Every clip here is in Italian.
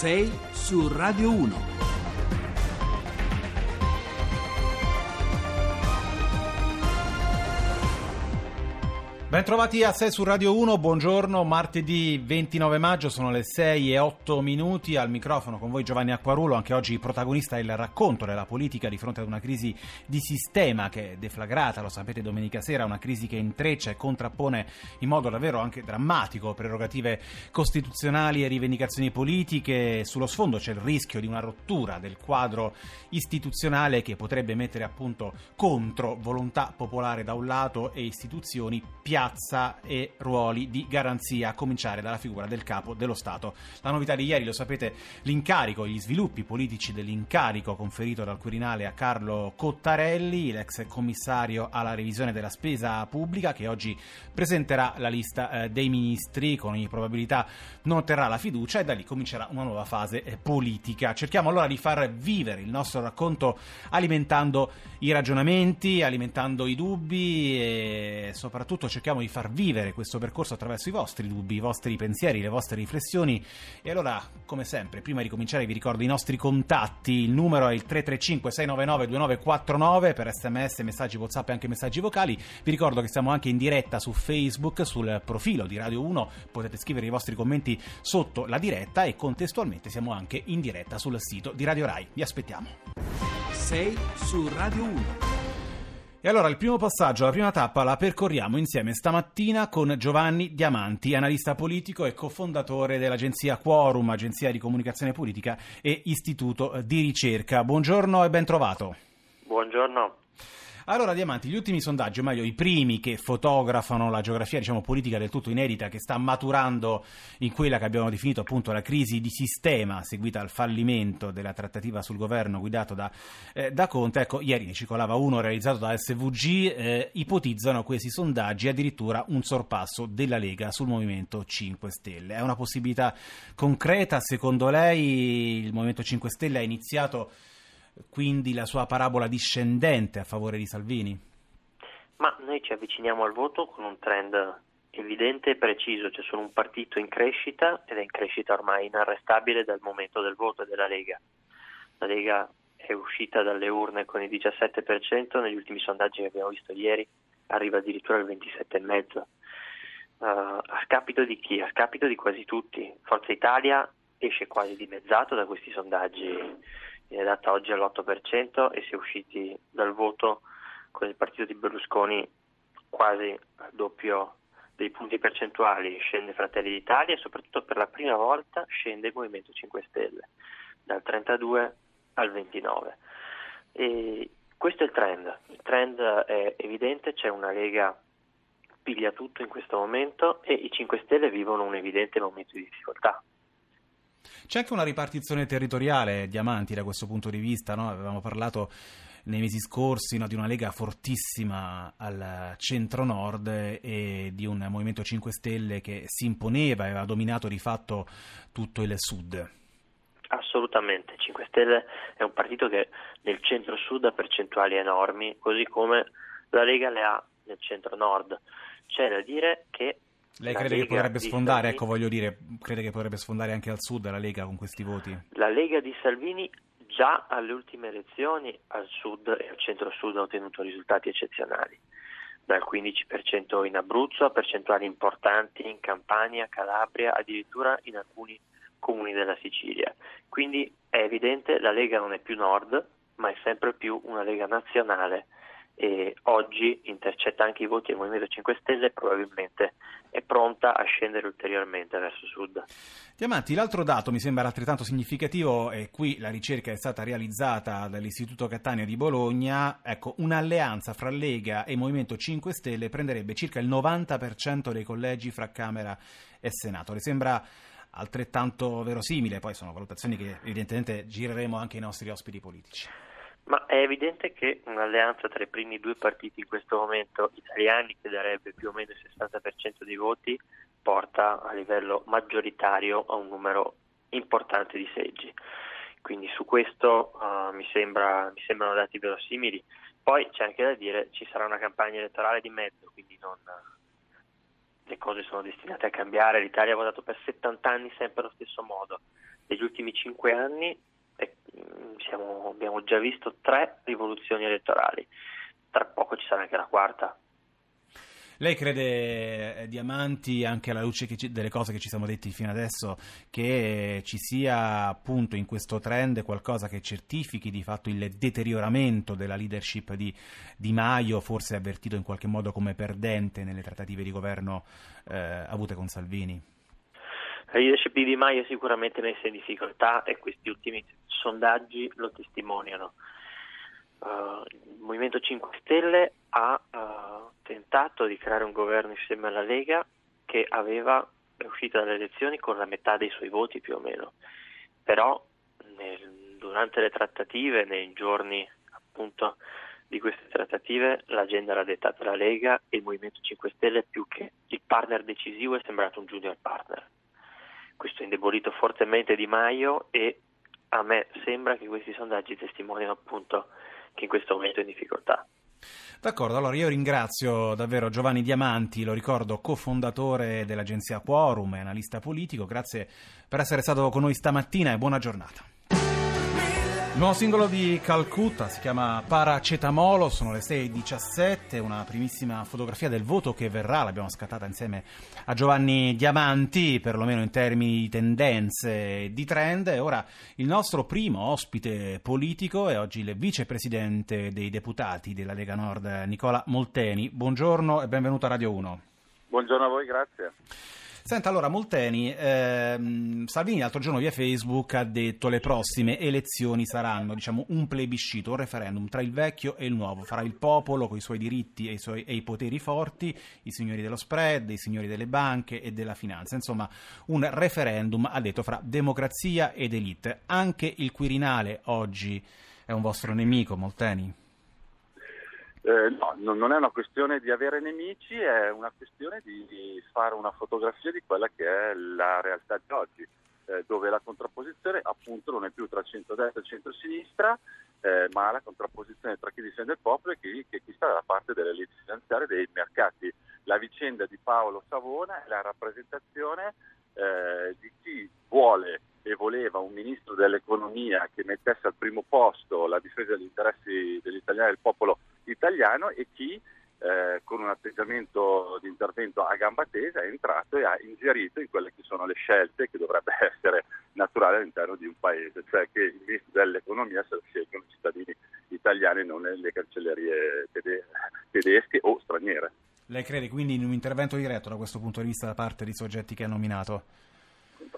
6 su Radio 1. Bentrovati a 6 su Radio 1, buongiorno, martedì 29 maggio, sono le 6 e 8 minuti, al microfono con voi Giovanni Acquarulo, anche oggi protagonista il racconto della politica di fronte ad una crisi di sistema che è deflagrata, lo sapete domenica sera, una crisi che intreccia e contrappone in modo davvero anche drammatico prerogative costituzionali e rivendicazioni politiche, sullo sfondo c'è il rischio di una rottura del quadro istituzionale che potrebbe mettere appunto contro volontà popolare da un lato e istituzioni più piazza e ruoli di garanzia, a cominciare dalla figura del capo dello Stato. La novità di ieri, lo sapete, l'incarico, gli sviluppi politici dell'incarico conferito dal Quirinale a Carlo Cottarelli, l'ex commissario alla revisione della spesa pubblica, che oggi presenterà la lista eh, dei ministri, con ogni probabilità non otterrà la fiducia e da lì comincerà una nuova fase eh, politica. Cerchiamo allora di far vivere il nostro racconto alimentando i ragionamenti, alimentando i dubbi e soprattutto cercando cerchiamo di far vivere questo percorso attraverso i vostri dubbi, i vostri pensieri, le vostre riflessioni. E allora, come sempre, prima di cominciare vi ricordo i nostri contatti. Il numero è il 335-699-2949 per sms, messaggi WhatsApp e anche messaggi vocali. Vi ricordo che siamo anche in diretta su Facebook, sul profilo di Radio 1. Potete scrivere i vostri commenti sotto la diretta e contestualmente siamo anche in diretta sul sito di Radio Rai. Vi aspettiamo. 6 su Radio 1. E allora il primo passaggio, la prima tappa la percorriamo insieme stamattina con Giovanni Diamanti, analista politico e cofondatore dell'agenzia Quorum, agenzia di comunicazione politica e istituto di ricerca. Buongiorno e ben trovato. Buongiorno. Allora, Diamanti, gli ultimi sondaggi, o meglio i primi che fotografano la geografia diciamo, politica del tutto inedita che sta maturando in quella che abbiamo definito appunto la crisi di sistema seguita al fallimento della trattativa sul governo guidato da, eh, da Conte. Ecco, ieri ne circolava uno realizzato da SVG, eh, ipotizzano questi sondaggi addirittura un sorpasso della Lega sul Movimento 5 Stelle. È una possibilità concreta? Secondo lei il Movimento 5 Stelle ha iniziato quindi la sua parabola discendente a favore di Salvini? Ma noi ci avviciniamo al voto con un trend evidente e preciso, c'è solo un partito in crescita ed è in crescita ormai inarrestabile dal momento del voto della Lega. La Lega è uscita dalle urne con il 17%, negli ultimi sondaggi che abbiamo visto ieri arriva addirittura al 27,5%. Uh, a scapito di chi? A scapito di quasi tutti. Forza Italia esce quasi dimezzato da questi sondaggi viene data oggi all'8% e si è usciti dal voto con il partito di Berlusconi quasi al doppio dei punti percentuali scende Fratelli d'Italia e soprattutto per la prima volta scende il Movimento 5 Stelle dal 32 al 29. E questo è il trend, il trend è evidente, c'è una Lega piglia tutto in questo momento e i 5 Stelle vivono un evidente momento di difficoltà. C'è anche una ripartizione territoriale diamanti da questo punto di vista, no? avevamo parlato nei mesi scorsi no, di una Lega fortissima al centro-nord e di un Movimento 5 Stelle che si imponeva e aveva dominato di fatto tutto il sud. Assolutamente, 5 Stelle è un partito che nel centro-sud ha percentuali enormi, così come la Lega le ha nel centro-nord. C'è da dire che lei crede che potrebbe sfondare, Salvini, ecco voglio dire, crede che potrebbe sfondare anche al sud la Lega con questi voti? La Lega di Salvini già alle ultime elezioni al sud e al centro-sud ha ottenuto risultati eccezionali, dal 15% in Abruzzo a percentuali importanti in Campania, Calabria, addirittura in alcuni comuni della Sicilia. Quindi è evidente che la Lega non è più nord, ma è sempre più una Lega nazionale e oggi intercetta anche i voti del Movimento 5 Stelle e probabilmente è pronta a scendere ulteriormente verso sud. Diamanti, l'altro dato mi sembra altrettanto significativo e qui la ricerca è stata realizzata dall'Istituto Cattaneo di Bologna, ecco, un'alleanza fra Lega e Movimento 5 Stelle prenderebbe circa il 90% dei collegi fra Camera e Senato. Le sembra altrettanto verosimile? Poi sono valutazioni che evidentemente gireremo anche ai nostri ospiti politici. Ma è evidente che un'alleanza tra i primi due partiti in questo momento italiani, che darebbe più o meno il 60% dei voti, porta a livello maggioritario a un numero importante di seggi. Quindi su questo uh, mi, sembra, mi, sembrano dati verosimili. Poi c'è anche da dire che ci sarà una campagna elettorale di mezzo, quindi non, le cose sono destinate a cambiare, l'Italia ha votato per 70 anni sempre allo stesso modo, negli ultimi 5 anni siamo, abbiamo già visto tre rivoluzioni elettorali, tra poco ci sarà anche la quarta. Lei crede, eh, Diamanti, anche alla luce delle cose che ci siamo detti fino adesso, che ci sia appunto in questo trend qualcosa che certifichi di fatto il deterioramento della leadership di Di Maio, forse avvertito in qualche modo come perdente nelle trattative di governo eh, avute con Salvini? La leadership di Di Maio è sicuramente messa in difficoltà e questi ultimi sondaggi lo testimoniano. Uh, il Movimento 5 Stelle ha uh, tentato di creare un governo insieme alla Lega che aveva, è uscito dalle elezioni con la metà dei suoi voti più o meno, però nel, durante le trattative, nei giorni appunto di queste trattative, l'agenda era dettata dalla Lega e il Movimento 5 Stelle più che il partner decisivo è sembrato un junior partner. Questo ha indebolito fortemente Di Maio e a me sembra che questi sondaggi testimoniano appunto che in questo momento è in difficoltà. D'accordo, allora io ringrazio davvero Giovanni Diamanti, lo ricordo cofondatore dell'agenzia Quorum e analista politico, grazie per essere stato con noi stamattina e buona giornata. Nuovo singolo di Calcutta si chiama Paracetamolo, sono le 6.17, una primissima fotografia del voto che verrà, l'abbiamo scattata insieme a Giovanni Diamanti, perlomeno in termini di tendenze e di trend. Ora il nostro primo ospite politico è oggi il vicepresidente dei deputati della Lega Nord, Nicola Molteni. Buongiorno e benvenuto a Radio 1. Buongiorno a voi, grazie. Senta, allora, Molteni, ehm, Salvini l'altro giorno via Facebook ha detto le prossime elezioni saranno, diciamo, un plebiscito, un referendum tra il vecchio e il nuovo. Farà il popolo con i suoi diritti e i, suoi, e i poteri forti, i signori dello spread, i signori delle banche e della finanza. Insomma, un referendum, ha detto, fra democrazia ed elite. Anche il Quirinale oggi è un vostro nemico, Molteni? Eh, no, non è una questione di avere nemici, è una questione di fare una fotografia di quella che è la realtà di oggi, eh, dove la contrapposizione appunto non è più tra centro-destra e centro-sinistra, eh, ma la contrapposizione tra chi difende il popolo e chi, che chi sta dalla parte delle elite finanziarie dei mercati. La vicenda di Paolo Savona è la rappresentazione eh, di chi vuole e voleva un ministro dell'economia che mettesse al primo posto la difesa degli interessi degli italiani e del popolo italiano e chi eh, con un atteggiamento di intervento a gamba tesa è entrato e ha ingerito in quelle che sono le scelte che dovrebbe essere naturali all'interno di un paese, cioè che il ministro dell'economia se lo scelgono i cittadini italiani non le cancellerie tede- tedesche o straniere. Lei crede quindi in un intervento diretto da questo punto di vista da parte dei soggetti che ha nominato?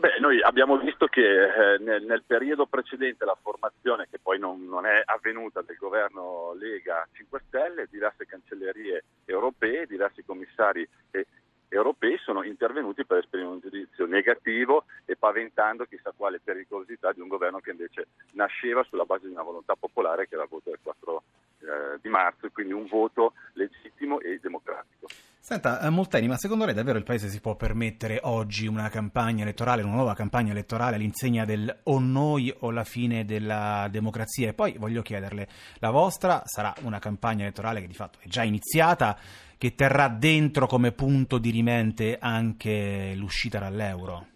Beh, noi abbiamo visto che eh, nel, nel, periodo precedente la formazione, che poi non, non, è avvenuta del governo Lega 5 Stelle, diverse cancellerie europee, diversi commissari eh, europei sono intervenuti per esprimere un giudizio negativo e paventando chissà quale pericolosità di un governo che invece nasceva sulla base di una volontà popolare che era il voto del 4 eh, di marzo, quindi un voto legittimo e democratico. Senta, eh, Molteni, ma secondo lei davvero il Paese si può permettere oggi una campagna elettorale, una nuova campagna elettorale all'insegna del o noi o la fine della democrazia? E poi voglio chiederle, la vostra sarà una campagna elettorale che di fatto è già iniziata, che terrà dentro come punto di rimente anche l'uscita dall'euro?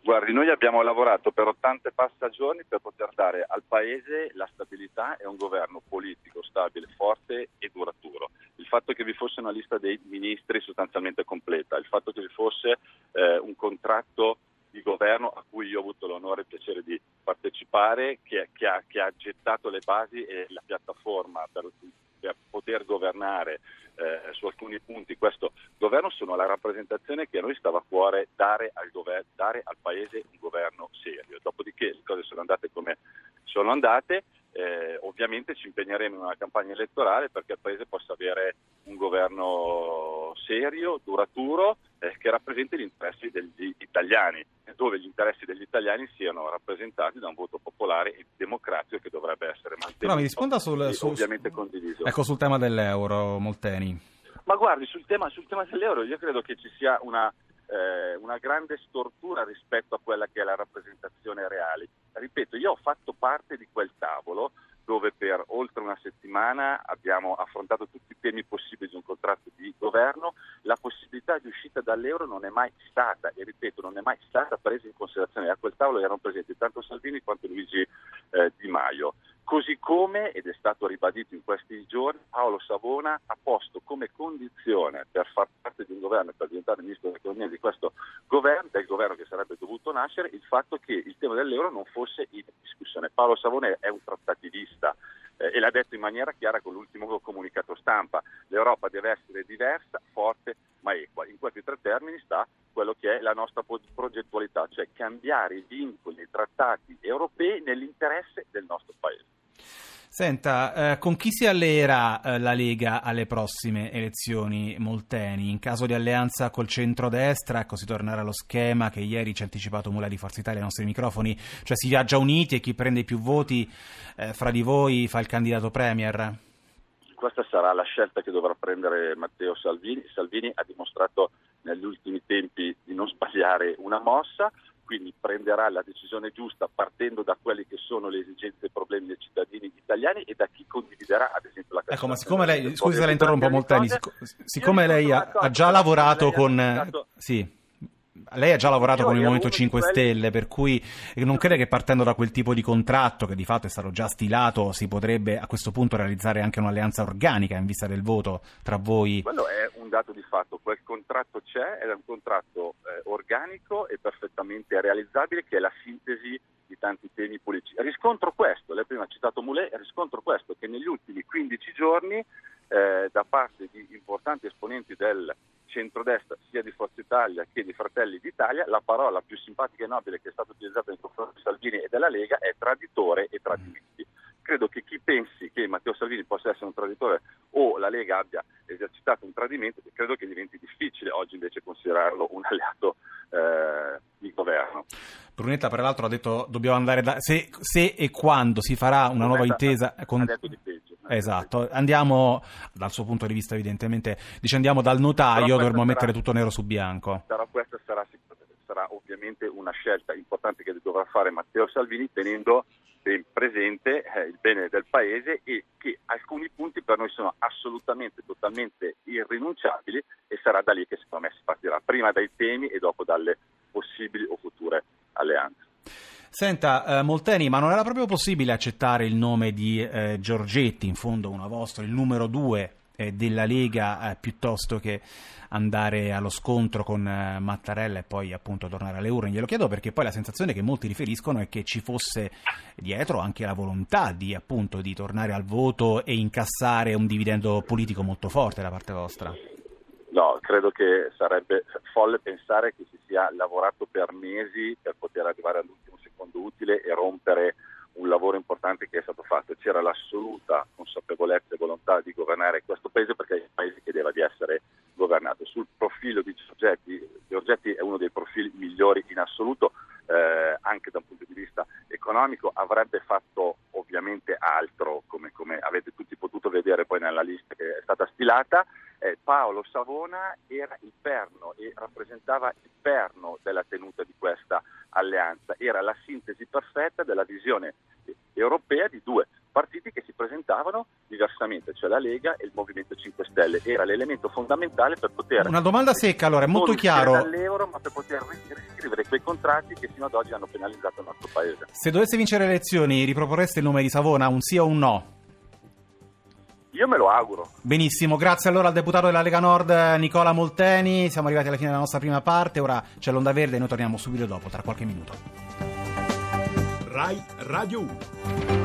Guardi, noi abbiamo lavorato per 80 passagioni per poter dare al Paese la stabilità e un governo politico stabile, forte e duraturo. Il fatto che vi fosse una lista dei ministri sostanzialmente completa, il fatto che vi fosse eh, un contratto di governo a cui io ho avuto l'onore e il piacere di partecipare, che, che, ha, che ha gettato le basi e la piattaforma per, per poter governare su alcuni punti questo governo sono la rappresentazione che a noi stava a cuore dare al, gover- dare al Paese un governo serio. Dopodiché le cose sono andate come sono andate, eh, ovviamente ci impegneremo in una campagna elettorale perché il Paese possa avere un governo serio, duraturo, eh, che rappresenti gli interessi degli italiani, dove gli interessi degli italiani siano rappresentati da un voto popolare e democratico che dovrebbe essere mantenuto. Però mi risponda sul, sul, ovviamente condiviso. Ecco, sul tema dell'euro, Molteni. Ma guardi, sul tema, sul tema dell'euro io credo che ci sia una, eh, una grande stortura rispetto a quella che è la rappresentazione reale. Ripeto, io ho fatto parte di quel tavolo dove per oltre una settimana abbiamo affrontato tutti i temi possibili di un contratto di governo, la possibilità di uscita dall'euro non è mai stata, e ripeto, non è mai stata presa in considerazione. A quel tavolo erano presenti tanto Salvini quanto Luigi eh, Di Maio. Così come, ed è stato ribadito in questi giorni, Paolo Savona ha posto come condizione per far parte di un governo per diventare ministro dell'economia di questo governo, del governo che sarebbe dovuto nascere, il fatto che il tema dell'euro non fosse in discussione. Paolo Savona è un trattativista eh, e l'ha detto in maniera chiara con l'ultimo comunicato stampa. L'Europa deve essere diversa, forte ma equa. In questi tre termini sta quello che è la nostra progettualità, cioè cambiare i vincoli, i trattati europei nell'interesse del nostro Paese. Senta, eh, con chi si alleerà eh, la Lega alle prossime elezioni Molteni? In caso di alleanza col centrodestra, ecco, si tornerà allo schema che ieri ci ha anticipato Mula di Forza Italia ai nostri microfoni, cioè si viaggia uniti e chi prende più voti eh, fra di voi fa il candidato Premier? Questa sarà la scelta che dovrà prendere Matteo Salvini. Salvini ha dimostrato negli ultimi tempi di non sbagliare una mossa quindi prenderà la decisione giusta partendo da quelle che sono le esigenze e i problemi dei cittadini italiani e da chi condividerà ad esempio la Ecco, ma siccome lei, scusi se la interrompo Molteni, siccome lei ha, ha, già lavorato con... Sì lei ha già lavorato con il Movimento 5 Stelle, per cui non crede che partendo da quel tipo di contratto, che di fatto è stato già stilato, si potrebbe a questo punto realizzare anche un'alleanza organica in vista del voto tra voi? Quello è un dato di fatto, quel contratto c'è, è un contratto eh, organico e perfettamente realizzabile, che è la sintesi di tanti temi politici. Riscontro questo, lei prima ha citato Moulet, riscontro questo, che negli ultimi 15 giorni eh, da parte di importanti esponenti del centrodestra sia di Forza Italia che di Fratelli d'Italia, la parola più simpatica e nobile che è stata utilizzata nei confronti di Salvini e della Lega è traditore e tradimenti. Credo che chi pensi che Matteo Salvini possa essere un traditore o la Lega abbia esercitato un tradimento, credo che diventi difficile oggi invece considerarlo un alleato eh, di governo. Brunetta, peraltro, ha detto dobbiamo andare da. Se, se e quando si farà una Brunetta nuova intesa. Con... Esatto, andiamo dal suo punto di vista evidentemente, dice andiamo dal notaio, dovremmo mettere tutto nero su bianco. Però questa sarà, sarà, ovviamente una scelta importante che dovrà fare Matteo Salvini tenendo ben presente eh, il bene del Paese e che alcuni punti per noi sono assolutamente, totalmente irrinunciabili e sarà da lì che secondo me si partirà, prima dai temi e dopo dalle possibili o future alleanze. Senta, eh, Molteni, ma non era proprio possibile accettare il nome di eh, Giorgetti, in fondo una vostra, il numero due eh, della Lega, eh, piuttosto che andare allo scontro con eh, Mattarella e poi appunto tornare alle urne? Glielo chiedo perché poi la sensazione che molti riferiscono è che ci fosse dietro anche la volontà di appunto di tornare al voto e incassare un dividendo politico molto forte da parte vostra. No, credo che sarebbe folle pensare che si sia lavorato per mesi per poter arrivare all'ultimo secondo utile e rompere un lavoro importante che è stato fatto. C'era l'assoluta consapevolezza e volontà di governare questo paese perché il paese che deve di essere governato. Sul profilo di Giorgetti, Giorgetti è uno dei profili migliori in assoluto, eh, anche da un punto di vista economico, avrebbe fatto ovviamente altro, come, come avete tutti potuto vedere poi nella lista che è stata stilata. Eh, Paolo Savona era il perno e rappresentava il perno della tenuta di questa alleanza, era la sintesi perfetta della visione europea di due partiti che si presentavano diversamente, cioè la Lega e il Movimento 5 Stelle. Era l'elemento fondamentale per poter... Una domanda secca allora, è molto chiaro. dall'euro, ma per poter riscrivere quei contratti che fino ad oggi hanno penalizzato il nostro Paese. Se dovesse vincere le elezioni, riproporreste il nome di Savona, un sì o un no? Io me lo auguro. Benissimo, grazie allora al deputato della Lega Nord Nicola Molteni. Siamo arrivati alla fine della nostra prima parte, ora c'è l'onda verde e noi torniamo subito dopo, tra qualche minuto. Rai Radio 1.